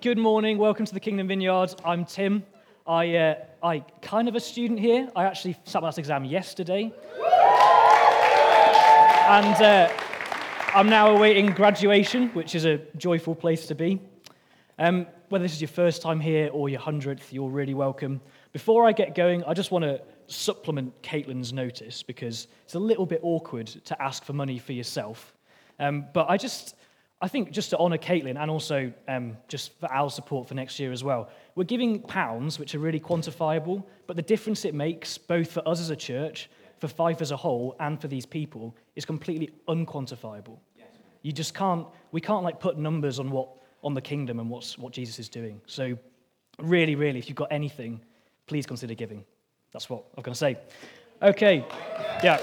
good morning. Welcome to the Kingdom Vineyard. I'm Tim. I, uh, I kind of a student here. I actually sat my last exam yesterday. And uh, I'm now awaiting graduation, which is a joyful place to be. Um, whether this is your first time here or your hundredth, you're really welcome. Before I get going, I just want to supplement Caitlin's notice because it's a little bit awkward to ask for money for yourself. Um, but I just, I think just to honour Caitlin and also um, just for our support for next year as well, we're giving pounds which are really quantifiable, but the difference it makes, both for us as a church, for Fife as a whole, and for these people, is completely unquantifiable. You just can't, we can't like put numbers on what, on the kingdom and what's, what Jesus is doing. So really, really, if you've got anything, please consider giving. That's what I'm going to say. Okay, yeah.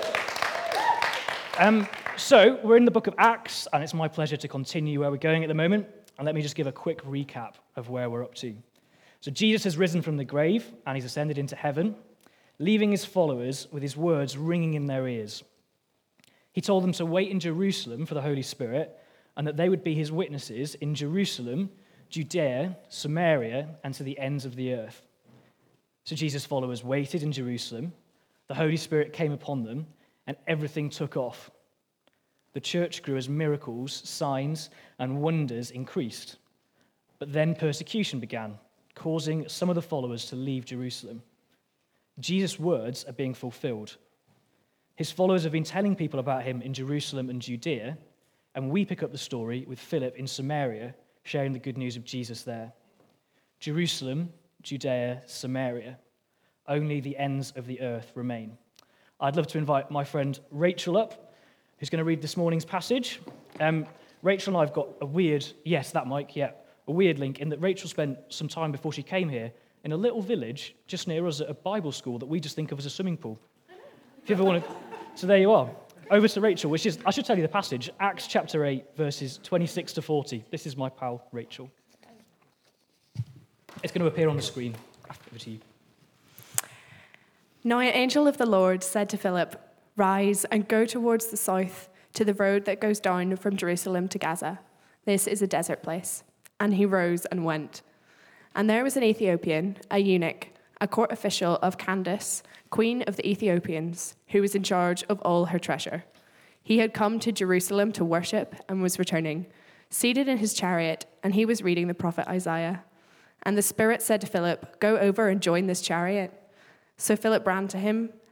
Um, so, we're in the book of Acts, and it's my pleasure to continue where we're going at the moment. And let me just give a quick recap of where we're up to. So, Jesus has risen from the grave, and he's ascended into heaven, leaving his followers with his words ringing in their ears. He told them to wait in Jerusalem for the Holy Spirit, and that they would be his witnesses in Jerusalem, Judea, Samaria, and to the ends of the earth. So, Jesus' followers waited in Jerusalem. The Holy Spirit came upon them, and everything took off the church grew as miracles, signs, and wonders increased. But then persecution began, causing some of the followers to leave Jerusalem. Jesus' words are being fulfilled. His followers have been telling people about him in Jerusalem and Judea, and we pick up the story with Philip in Samaria, sharing the good news of Jesus there. Jerusalem, Judea, Samaria. Only the ends of the earth remain. I'd love to invite my friend Rachel up who's going to read this morning's passage. Um, Rachel and I have got a weird, yes, that Mike, yeah, a weird link in that Rachel spent some time before she came here in a little village just near us at a Bible school that we just think of as a swimming pool. If you ever want to, so there you are. Over to Rachel, which is, I should tell you the passage, Acts chapter 8, verses 26 to 40. This is my pal, Rachel. It's going to appear on the screen. Over to you. Now, an angel of the Lord said to Philip, Rise and go towards the south to the road that goes down from Jerusalem to Gaza. This is a desert place. And he rose and went. And there was an Ethiopian, a eunuch, a court official of Candace, queen of the Ethiopians, who was in charge of all her treasure. He had come to Jerusalem to worship and was returning, seated in his chariot, and he was reading the prophet Isaiah. And the Spirit said to Philip, Go over and join this chariot. So Philip ran to him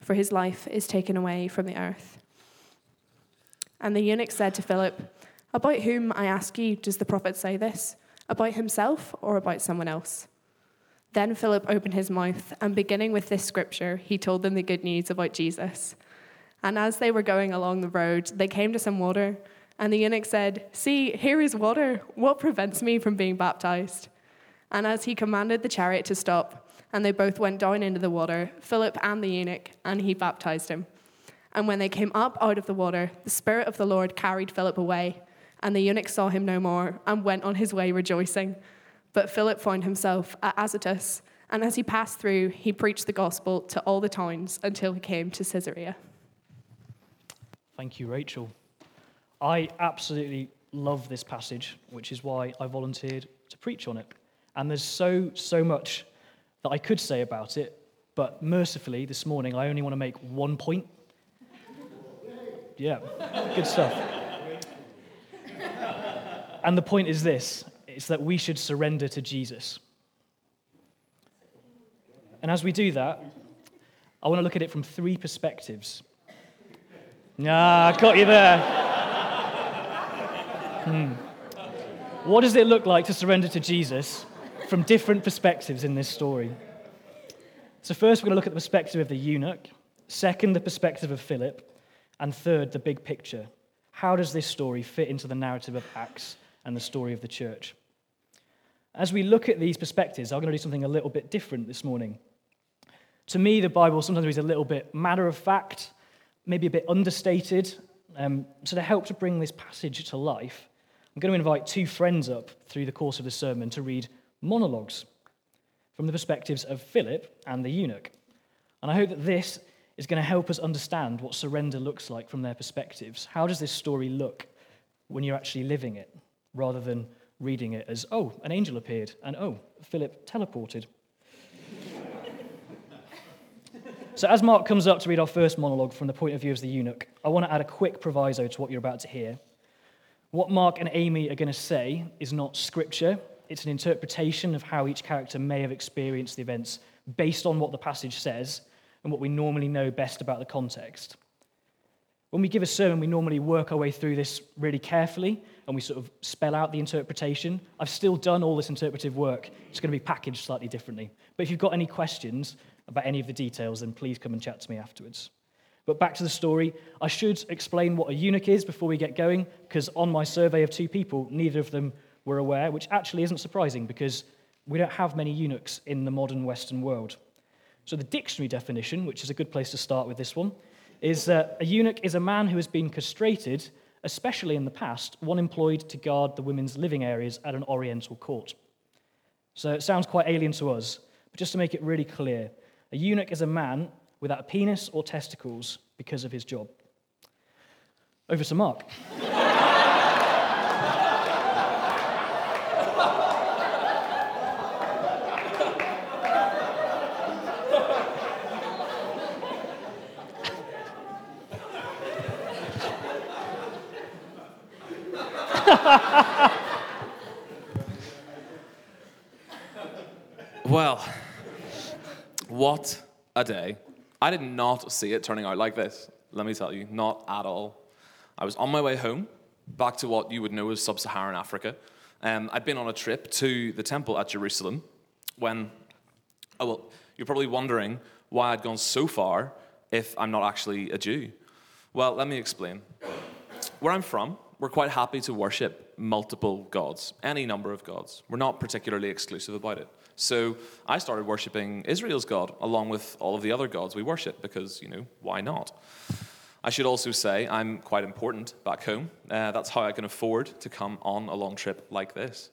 For his life is taken away from the earth. And the eunuch said to Philip, About whom, I ask you, does the prophet say this? About himself or about someone else? Then Philip opened his mouth, and beginning with this scripture, he told them the good news about Jesus. And as they were going along the road, they came to some water, and the eunuch said, See, here is water. What prevents me from being baptized? And as he commanded the chariot to stop, and they both went down into the water, Philip and the eunuch, and he baptized him. And when they came up out of the water, the Spirit of the Lord carried Philip away, and the eunuch saw him no more, and went on his way rejoicing. But Philip found himself at Azotus, and as he passed through, he preached the gospel to all the towns until he came to Caesarea. Thank you, Rachel. I absolutely love this passage, which is why I volunteered to preach on it. And there's so, so much that I could say about it, but mercifully this morning I only want to make one point. Yeah, good stuff. And the point is this it's that we should surrender to Jesus. And as we do that, I want to look at it from three perspectives. Ah, got you there. Hmm. What does it look like to surrender to Jesus? From different perspectives in this story. So, first, we're going to look at the perspective of the eunuch, second, the perspective of Philip, and third, the big picture. How does this story fit into the narrative of Acts and the story of the church? As we look at these perspectives, I'm going to do something a little bit different this morning. To me, the Bible sometimes is a little bit matter of fact, maybe a bit understated. Um, so, to help to bring this passage to life, I'm going to invite two friends up through the course of the sermon to read monologues from the perspectives of Philip and the eunuch. And I hope that this is going to help us understand what surrender looks like from their perspectives. How does this story look when you're actually living it, rather than reading it as, oh, an angel appeared, and oh, Philip teleported? So, as Mark comes up to read our first monologue from the point of view of the eunuch, I want to add a quick proviso to what you're about to hear. What Mark and Amy are going to say is not scripture, it's an interpretation of how each character may have experienced the events based on what the passage says and what we normally know best about the context. When we give a sermon, we normally work our way through this really carefully and we sort of spell out the interpretation. I've still done all this interpretive work. It's going to be packaged slightly differently. But if you've got any questions about any of the details, then please come and chat to me afterwards. But back to the story, I should explain what a eunuch is before we get going, because on my survey of two people, neither of them were aware, which actually isn't surprising because we don't have many eunuchs in the modern Western world. So, the dictionary definition, which is a good place to start with this one, is that a eunuch is a man who has been castrated, especially in the past, one employed to guard the women's living areas at an oriental court. So, it sounds quite alien to us, but just to make it really clear, a eunuch is a man without a penis or testicles because of his job. Over to Mark. well, what a day. I did not see it turning out like this, let me tell you, not at all. I was on my way home, back to what you would know as sub Saharan Africa. Um, I'd been on a trip to the temple at Jerusalem when, oh, well, you're probably wondering why I'd gone so far if I'm not actually a Jew. Well, let me explain. Where I'm from, we're quite happy to worship multiple gods, any number of gods. We're not particularly exclusive about it. So I started worshiping Israel's God along with all of the other gods we worship because, you know, why not? I should also say I'm quite important back home. Uh, that's how I can afford to come on a long trip like this.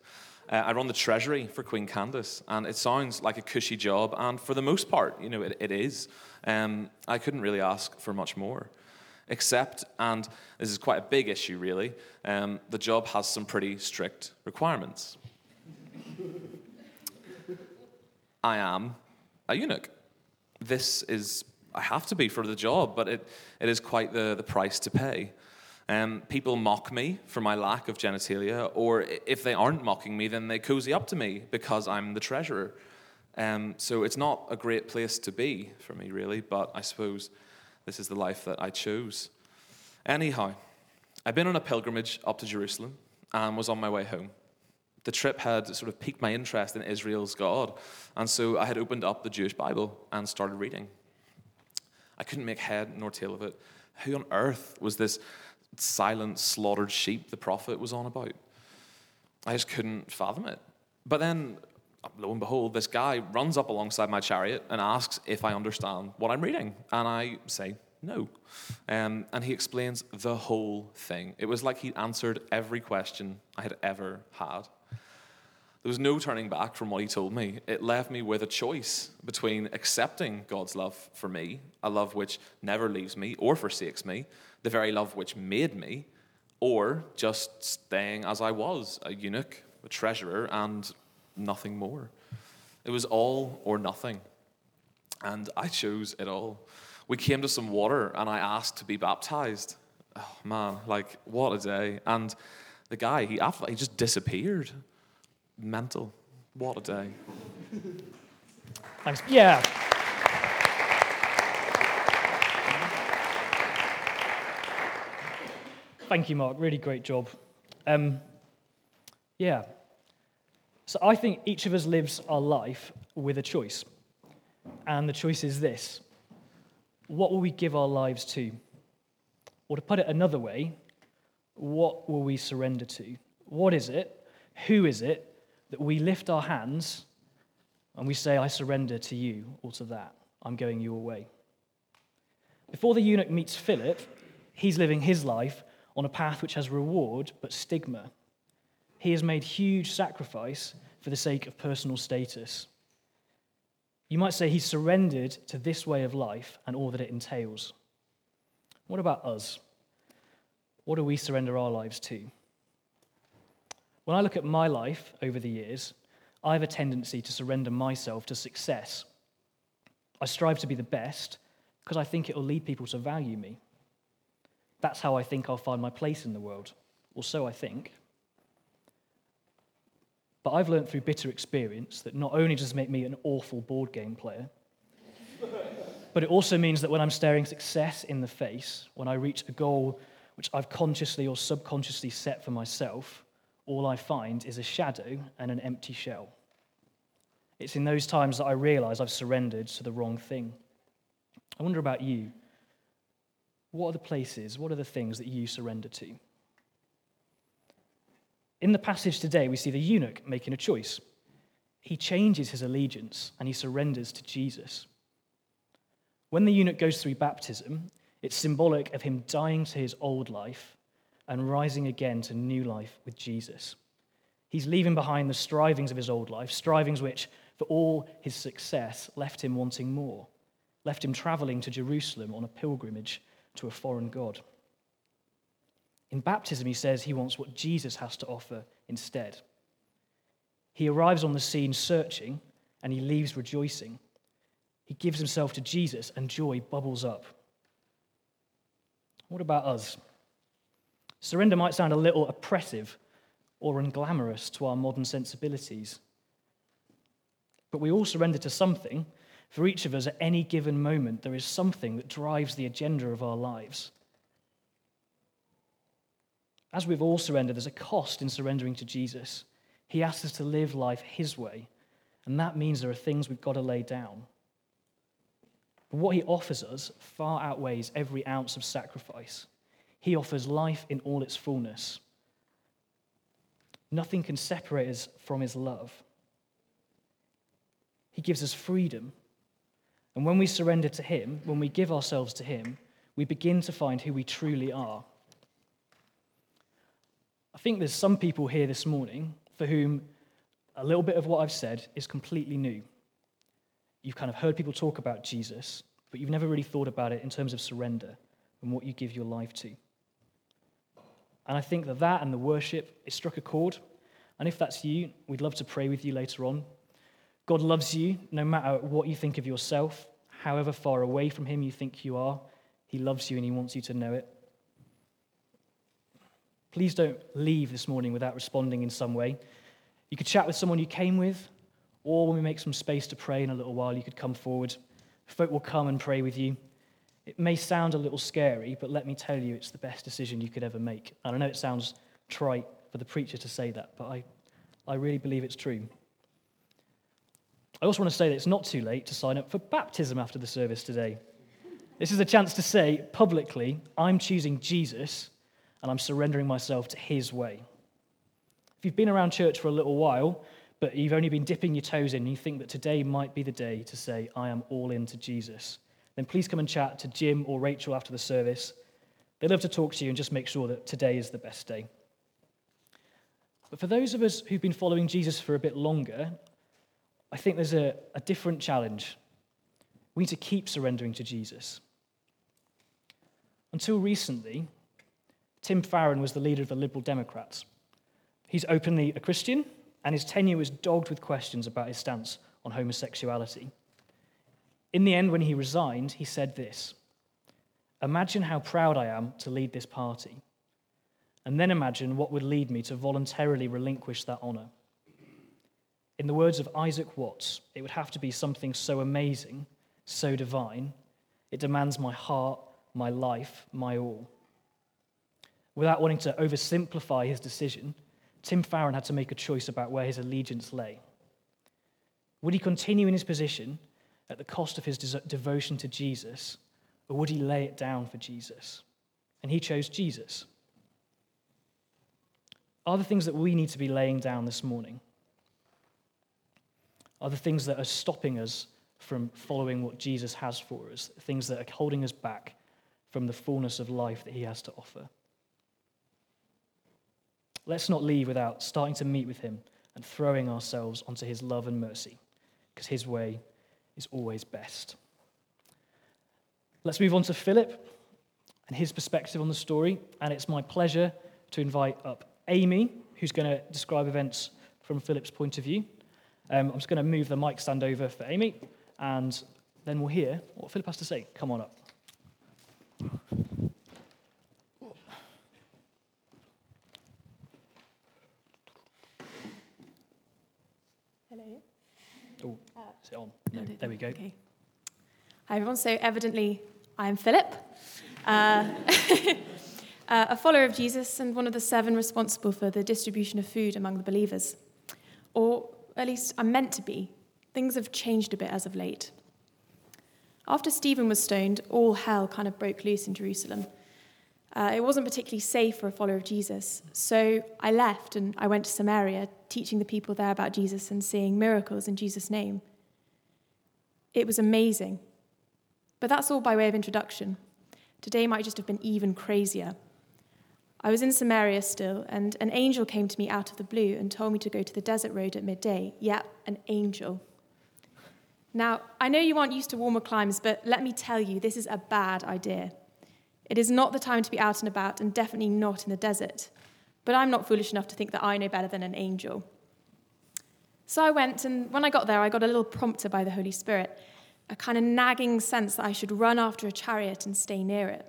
Uh, I run the treasury for Queen Candace, and it sounds like a cushy job, and for the most part, you know, it, it is. Um, I couldn't really ask for much more except, and this is quite a big issue really, um, the job has some pretty strict requirements. I am a eunuch. This is, I have to be for the job, but it, it is quite the, the price to pay. Um, people mock me for my lack of genitalia, or if they aren't mocking me, then they cozy up to me because I'm the treasurer. Um, so it's not a great place to be for me, really, but I suppose this is the life that I chose. Anyhow, I've been on a pilgrimage up to Jerusalem and was on my way home. The trip had sort of piqued my interest in Israel's God, and so I had opened up the Jewish Bible and started reading. I couldn't make head nor tail of it. Who on earth was this silent, slaughtered sheep the prophet was on about? I just couldn't fathom it. But then, lo and behold, this guy runs up alongside my chariot and asks if I understand what I'm reading. And I say, no. Um, and he explains the whole thing. It was like he answered every question I had ever had. There was no turning back from what he told me. It left me with a choice between accepting God's love for me, a love which never leaves me or forsakes me, the very love which made me, or just staying as I was, a eunuch, a treasurer, and nothing more. It was all or nothing. And I chose it all. We came to some water, and I asked to be baptized. Oh, man, like, what a day. And the guy, he, he just disappeared. Mental. What a day. Thanks. Yeah. Thank you, Mark. Really great job. Um, yeah. So I think each of us lives our life with a choice. And the choice is this what will we give our lives to? Or to put it another way, what will we surrender to? What is it? Who is it? That we lift our hands and we say, I surrender to you or to that. I'm going your way. Before the eunuch meets Philip, he's living his life on a path which has reward but stigma. He has made huge sacrifice for the sake of personal status. You might say he's surrendered to this way of life and all that it entails. What about us? What do we surrender our lives to? When I look at my life over the years, I have a tendency to surrender myself to success. I strive to be the best because I think it will lead people to value me. That's how I think I'll find my place in the world, or so I think. But I've learned through bitter experience that not only does it make me an awful board game player, but it also means that when I'm staring success in the face, when I reach a goal which I've consciously or subconsciously set for myself, all I find is a shadow and an empty shell. It's in those times that I realize I've surrendered to the wrong thing. I wonder about you. What are the places, what are the things that you surrender to? In the passage today, we see the eunuch making a choice. He changes his allegiance and he surrenders to Jesus. When the eunuch goes through baptism, it's symbolic of him dying to his old life and rising again to new life with Jesus. He's leaving behind the strivings of his old life, strivings which, for all his success, left him wanting more, left him traveling to Jerusalem on a pilgrimage to a foreign God. In baptism, he says he wants what Jesus has to offer instead. He arrives on the scene searching and he leaves rejoicing. He gives himself to Jesus and joy bubbles up. What about us? Surrender might sound a little oppressive or unglamorous to our modern sensibilities. But we all surrender to something. For each of us, at any given moment, there is something that drives the agenda of our lives. As we've all surrendered, there's a cost in surrendering to Jesus. He asks us to live life His way, and that means there are things we've got to lay down. But what He offers us far outweighs every ounce of sacrifice. He offers life in all its fullness. Nothing can separate us from His love. He gives us freedom. And when we surrender to Him, when we give ourselves to Him, we begin to find who we truly are. I think there's some people here this morning for whom a little bit of what I've said is completely new. You've kind of heard people talk about Jesus, but you've never really thought about it in terms of surrender and what you give your life to. And I think that that and the worship, it struck a chord. And if that's you, we'd love to pray with you later on. God loves you no matter what you think of yourself, however far away from Him you think you are. He loves you and He wants you to know it. Please don't leave this morning without responding in some way. You could chat with someone you came with, or when we make some space to pray in a little while, you could come forward. Folk will come and pray with you. It may sound a little scary, but let me tell you, it's the best decision you could ever make. And I know it sounds trite for the preacher to say that, but I, I really believe it's true. I also want to say that it's not too late to sign up for baptism after the service today. This is a chance to say publicly, I'm choosing Jesus and I'm surrendering myself to His way. If you've been around church for a little while, but you've only been dipping your toes in, and you think that today might be the day to say, I am all in to Jesus, then please come and chat to Jim or Rachel after the service. They'd love to talk to you and just make sure that today is the best day. But for those of us who've been following Jesus for a bit longer, I think there's a, a different challenge. We need to keep surrendering to Jesus. Until recently, Tim Farron was the leader of the Liberal Democrats. He's openly a Christian, and his tenure was dogged with questions about his stance on homosexuality. In the end, when he resigned, he said this Imagine how proud I am to lead this party. And then imagine what would lead me to voluntarily relinquish that honour. In the words of Isaac Watts, it would have to be something so amazing, so divine, it demands my heart, my life, my all. Without wanting to oversimplify his decision, Tim Farron had to make a choice about where his allegiance lay. Would he continue in his position at the cost of his devotion to Jesus, or would he lay it down for Jesus? And he chose Jesus. Are the things that we need to be laying down this morning? are the things that are stopping us from following what Jesus has for us, things that are holding us back from the fullness of life that he has to offer. Let's not leave without starting to meet with him and throwing ourselves onto his love and mercy, because his way is always best. Let's move on to Philip and his perspective on the story. And it's my pleasure to invite up Amy, who's going to describe events from Philip's point of view. Um, I'm just going to move the mic stand over for Amy, and then we'll hear what Philip has to say. Come on up. Hello. Oh, is it on? No, there we go. Okay. Hi, everyone. So, evidently, I am Philip, uh, uh, a follower of Jesus and one of the seven responsible for the distribution of food among the believers. Or at least I'm meant to be. Things have changed a bit as of late. After Stephen was stoned, all hell kind of broke loose in Jerusalem. Uh, it wasn't particularly safe for a follower of Jesus. So I left and I went to Samaria, teaching the people there about Jesus and seeing miracles in Jesus' name. It was amazing. But that's all by way of introduction. Today might just have been even crazier. I was in Samaria still, and an angel came to me out of the blue and told me to go to the desert road at midday. Yep, an angel. Now, I know you aren't used to warmer climes, but let me tell you, this is a bad idea. It is not the time to be out and about, and definitely not in the desert. But I'm not foolish enough to think that I know better than an angel. So I went, and when I got there, I got a little prompter by the Holy Spirit, a kind of nagging sense that I should run after a chariot and stay near it.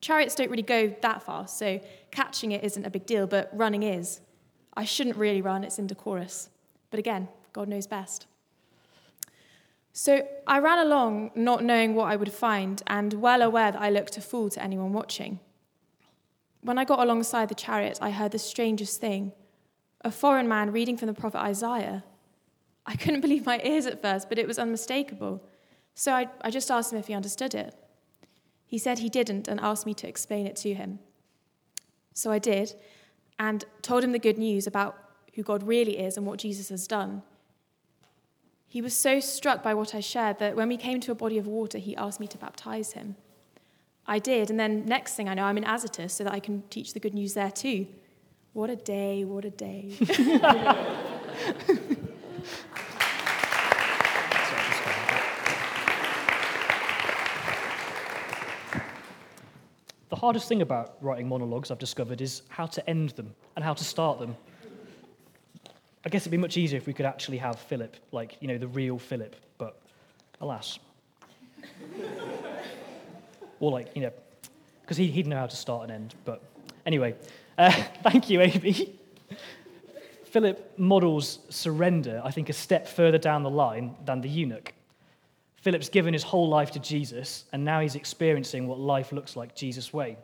Chariots don't really go that fast, so catching it isn't a big deal, but running is. I shouldn't really run, it's indecorous. But again, God knows best. So I ran along, not knowing what I would find, and well aware that I looked a fool to anyone watching. When I got alongside the chariot, I heard the strangest thing a foreign man reading from the prophet Isaiah. I couldn't believe my ears at first, but it was unmistakable. So I, I just asked him if he understood it. He said he didn't and asked me to explain it to him. So I did and told him the good news about who God really is and what Jesus has done. He was so struck by what I shared that when we came to a body of water, he asked me to baptize him. I did, and then next thing I know, I'm in Azotus so that I can teach the good news there too. What a day, what a day. The hardest thing about writing monologues, I've discovered, is how to end them and how to start them. I guess it'd be much easier if we could actually have Philip, like, you know, the real Philip, but alas. or, like, you know, because he, he'd know how to start and end. But anyway, uh, thank you, Amy. Philip models surrender, I think, a step further down the line than the eunuch. Philip's given his whole life to Jesus, and now he's experiencing what life looks like Jesus' way.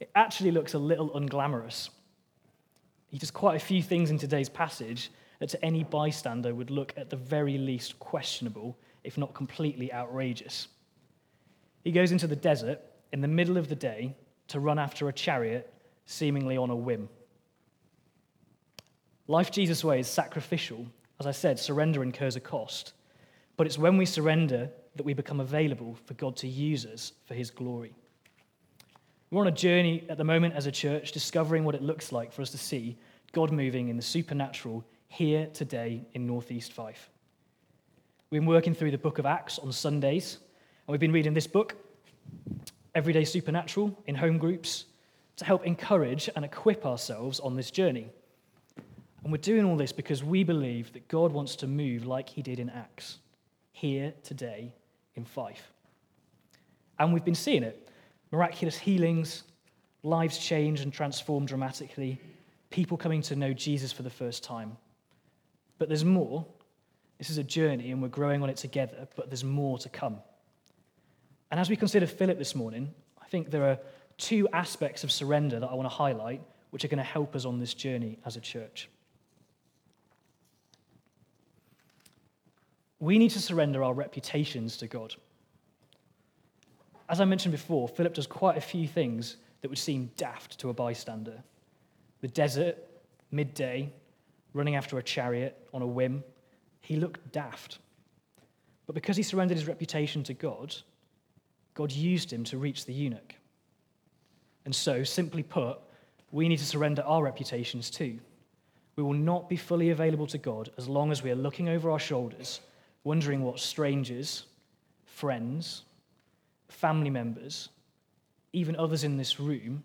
It actually looks a little unglamorous. He does quite a few things in today's passage that to any bystander would look at the very least questionable, if not completely outrageous. He goes into the desert in the middle of the day to run after a chariot, seemingly on a whim. Life Jesus' way is sacrificial. As I said, surrender incurs a cost. But it's when we surrender that we become available for God to use us for his glory. We're on a journey at the moment as a church, discovering what it looks like for us to see God moving in the supernatural here today in Northeast Fife. We've been working through the book of Acts on Sundays, and we've been reading this book, Everyday Supernatural, in home groups to help encourage and equip ourselves on this journey. And we're doing all this because we believe that God wants to move like he did in Acts, here today in Fife. And we've been seeing it miraculous healings, lives changed and transformed dramatically, people coming to know Jesus for the first time. But there's more. This is a journey and we're growing on it together, but there's more to come. And as we consider Philip this morning, I think there are two aspects of surrender that I want to highlight, which are going to help us on this journey as a church. We need to surrender our reputations to God. As I mentioned before, Philip does quite a few things that would seem daft to a bystander. The desert, midday, running after a chariot on a whim, he looked daft. But because he surrendered his reputation to God, God used him to reach the eunuch. And so, simply put, we need to surrender our reputations too. We will not be fully available to God as long as we are looking over our shoulders, wondering what strangers, friends, family members, even others in this room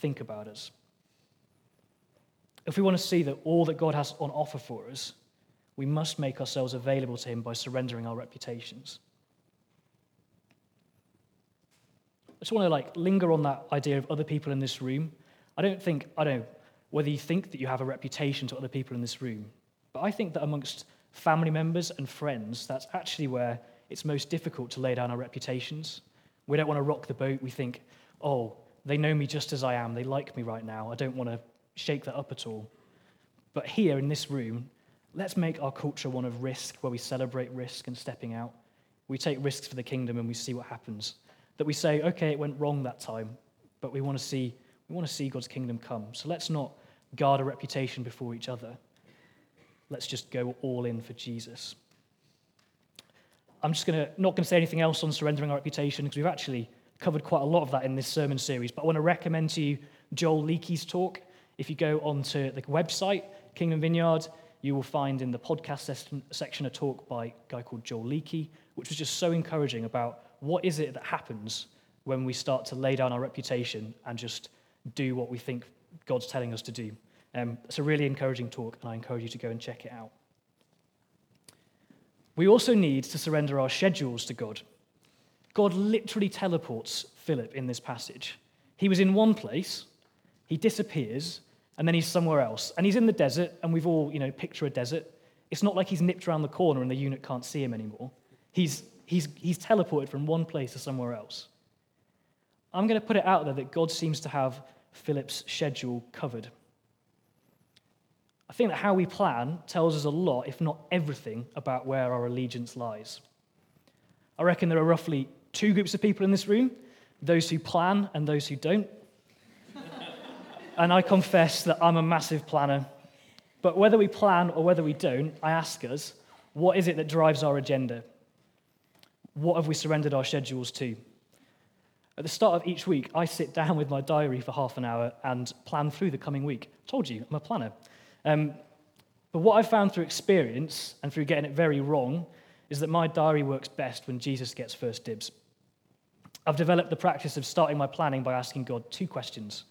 think about us. If we want to see that all that God has on offer for us, we must make ourselves available to Him by surrendering our reputations. I just want to like linger on that idea of other people in this room. I don't think, I don't know whether you think that you have a reputation to other people in this room, but I think that amongst family members and friends, that's actually where it's most difficult to lay down our reputations. We don't want to rock the boat. We think, oh, they know me just as I am. They like me right now. I don't want to shake that up at all. But here in this room, let's make our culture one of risk, where we celebrate risk and stepping out. We take risks for the kingdom and we see what happens that we say, okay, it went wrong that time, but we want to see, we want to see God's kingdom come. So let's not guard a reputation before each other. Let's just go all in for Jesus. I'm just gonna, not going to say anything else on surrendering our reputation because we've actually covered quite a lot of that in this sermon series. But I want to recommend to you Joel Leakey's talk. If you go onto the website, Kingdom Vineyard, you will find in the podcast section a talk by a guy called Joel Leakey, which was just so encouraging about what is it that happens when we start to lay down our reputation and just do what we think God's telling us to do? Um, it's a really encouraging talk, and I encourage you to go and check it out. We also need to surrender our schedules to God. God literally teleports Philip in this passage. He was in one place, he disappears, and then he's somewhere else. And he's in the desert, and we've all, you know, picture a desert. It's not like he's nipped around the corner and the eunuch can't see him anymore. He's he's, he's teleported from one place to somewhere else. I'm going to put it out there that God seems to have Philip's schedule covered. I think that how we plan tells us a lot, if not everything, about where our allegiance lies. I reckon there are roughly two groups of people in this room those who plan and those who don't. and I confess that I'm a massive planner. But whether we plan or whether we don't, I ask us, what is it that drives our agenda? What have we surrendered our schedules to? At the start of each week, I sit down with my diary for half an hour and plan through the coming week. I told you, I'm a planner. Um, but what I've found through experience and through getting it very wrong is that my diary works best when Jesus gets first dibs. I've developed the practice of starting my planning by asking God two questions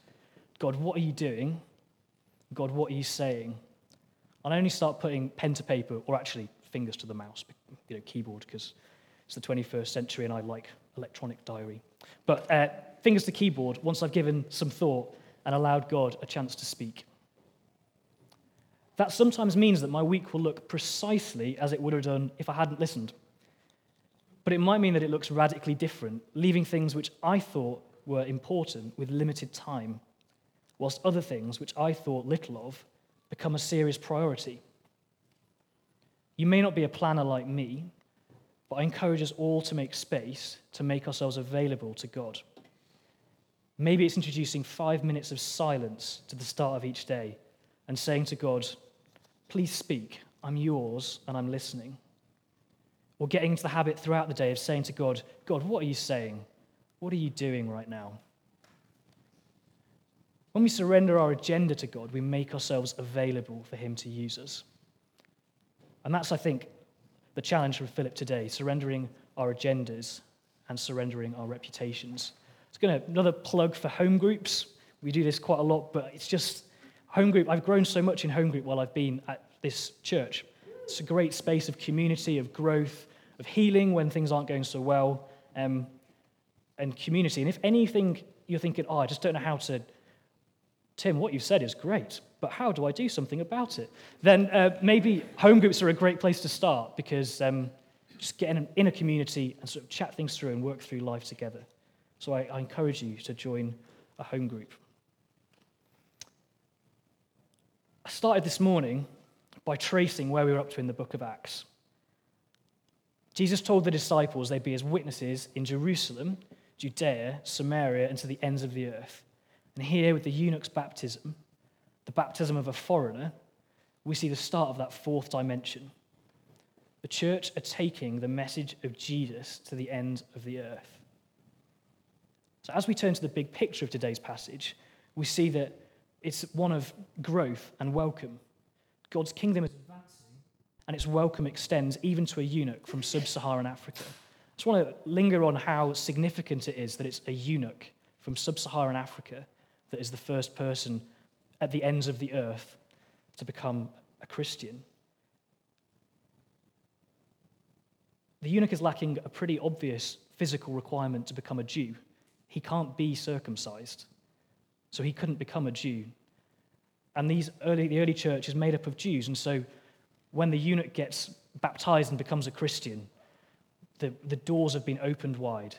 God, what are you doing? God, what are you saying? And I only start putting pen to paper, or actually fingers to the mouse, you know, keyboard, because it's the 21st century and I like electronic diary. But uh, fingers to keyboard once I've given some thought and allowed God a chance to speak. That sometimes means that my week will look precisely as it would have done if I hadn't listened. But it might mean that it looks radically different, leaving things which I thought were important with limited time, whilst other things which I thought little of become a serious priority. You may not be a planner like me, but I encourage us all to make space to make ourselves available to God. Maybe it's introducing five minutes of silence to the start of each day and saying to God, Please speak, I'm yours and I'm listening. Or getting into the habit throughout the day of saying to God, God, what are you saying? What are you doing right now? When we surrender our agenda to God, we make ourselves available for Him to use us. And that's, I think, the challenge for Philip today surrendering our agendas and surrendering our reputations. It's going to another plug for home groups. We do this quite a lot, but it's just home group. I've grown so much in home group while I've been at this church. It's a great space of community, of growth, of healing when things aren't going so well, um, and community. And if anything you're thinking, oh, I just don't know how to, Tim, what you've said is great but how do I do something about it? Then uh, maybe home groups are a great place to start because um, just get in, in, a community and sort of chat things through and work through life together. So I, I encourage you to join a home group. I started this morning by tracing where we were up to in the book of Acts. Jesus told the disciples they'd be his witnesses in Jerusalem, Judea, Samaria, and to the ends of the earth. And here, with the eunuch's baptism, the baptism of a foreigner, we see the start of that fourth dimension. The church are taking the message of Jesus to the ends of the earth. So, as we turn to the big picture of today's passage, we see that it's one of growth and welcome. God's kingdom is advancing, and its welcome extends even to a eunuch from sub Saharan Africa. I just want to linger on how significant it is that it's a eunuch from sub Saharan Africa that is the first person at the ends of the earth to become a Christian. The eunuch is lacking a pretty obvious physical requirement to become a Jew. He can't be circumcised, so he couldn't become a Jew. And these early, the early church is made up of Jews, and so when the eunuch gets baptized and becomes a Christian, the, the doors have been opened wide.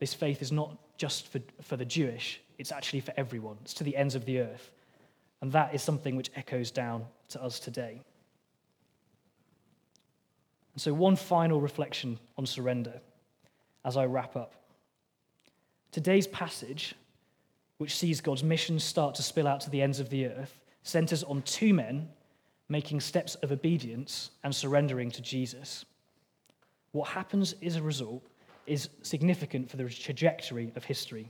This faith is not just for, for the Jewish, it's actually for everyone. It's to the ends of the earth. And that is something which echoes down to us today. And so, one final reflection on surrender as I wrap up. Today's passage, which sees God's mission start to spill out to the ends of the earth, centers on two men making steps of obedience and surrendering to Jesus. What happens as a result is significant for the trajectory of history.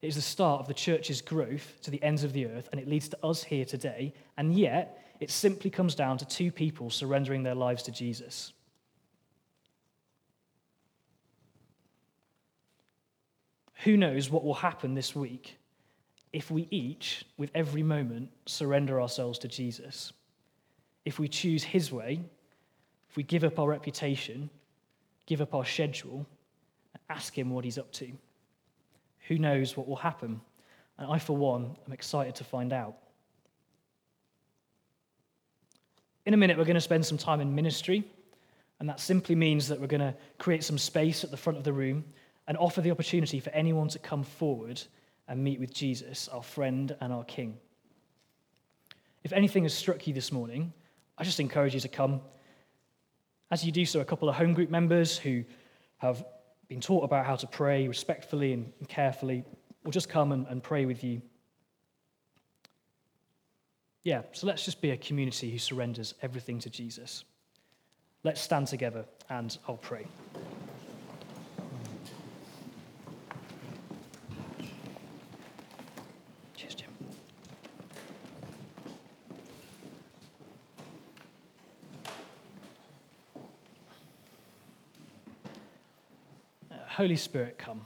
It is the start of the church's growth to the ends of the earth, and it leads to us here today. And yet, it simply comes down to two people surrendering their lives to Jesus. Who knows what will happen this week if we each, with every moment, surrender ourselves to Jesus? If we choose His way, if we give up our reputation, give up our schedule, and ask Him what He's up to? Who knows what will happen? And I, for one, am excited to find out. In a minute, we're going to spend some time in ministry, and that simply means that we're going to create some space at the front of the room and offer the opportunity for anyone to come forward and meet with Jesus, our friend and our King. If anything has struck you this morning, I just encourage you to come. As you do so, a couple of home group members who have been taught about how to pray respectfully and carefully will just come and, and pray with you. Yeah, so let's just be a community who surrenders everything to Jesus. Let's stand together and I'll pray. Cheers, Jim. Uh, Holy Spirit, come.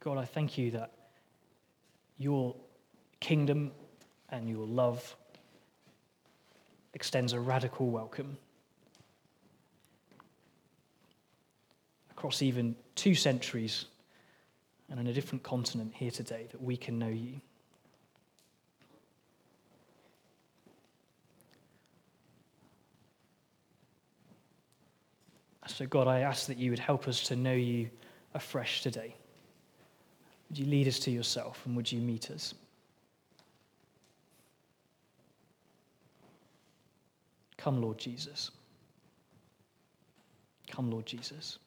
God, I thank you that your kingdom and your love extends a radical welcome across even two centuries and on a different continent here today that we can know you. So, God, I ask that you would help us to know you afresh today. Would you lead us to yourself and would you meet us? Come, Lord Jesus. Come, Lord Jesus.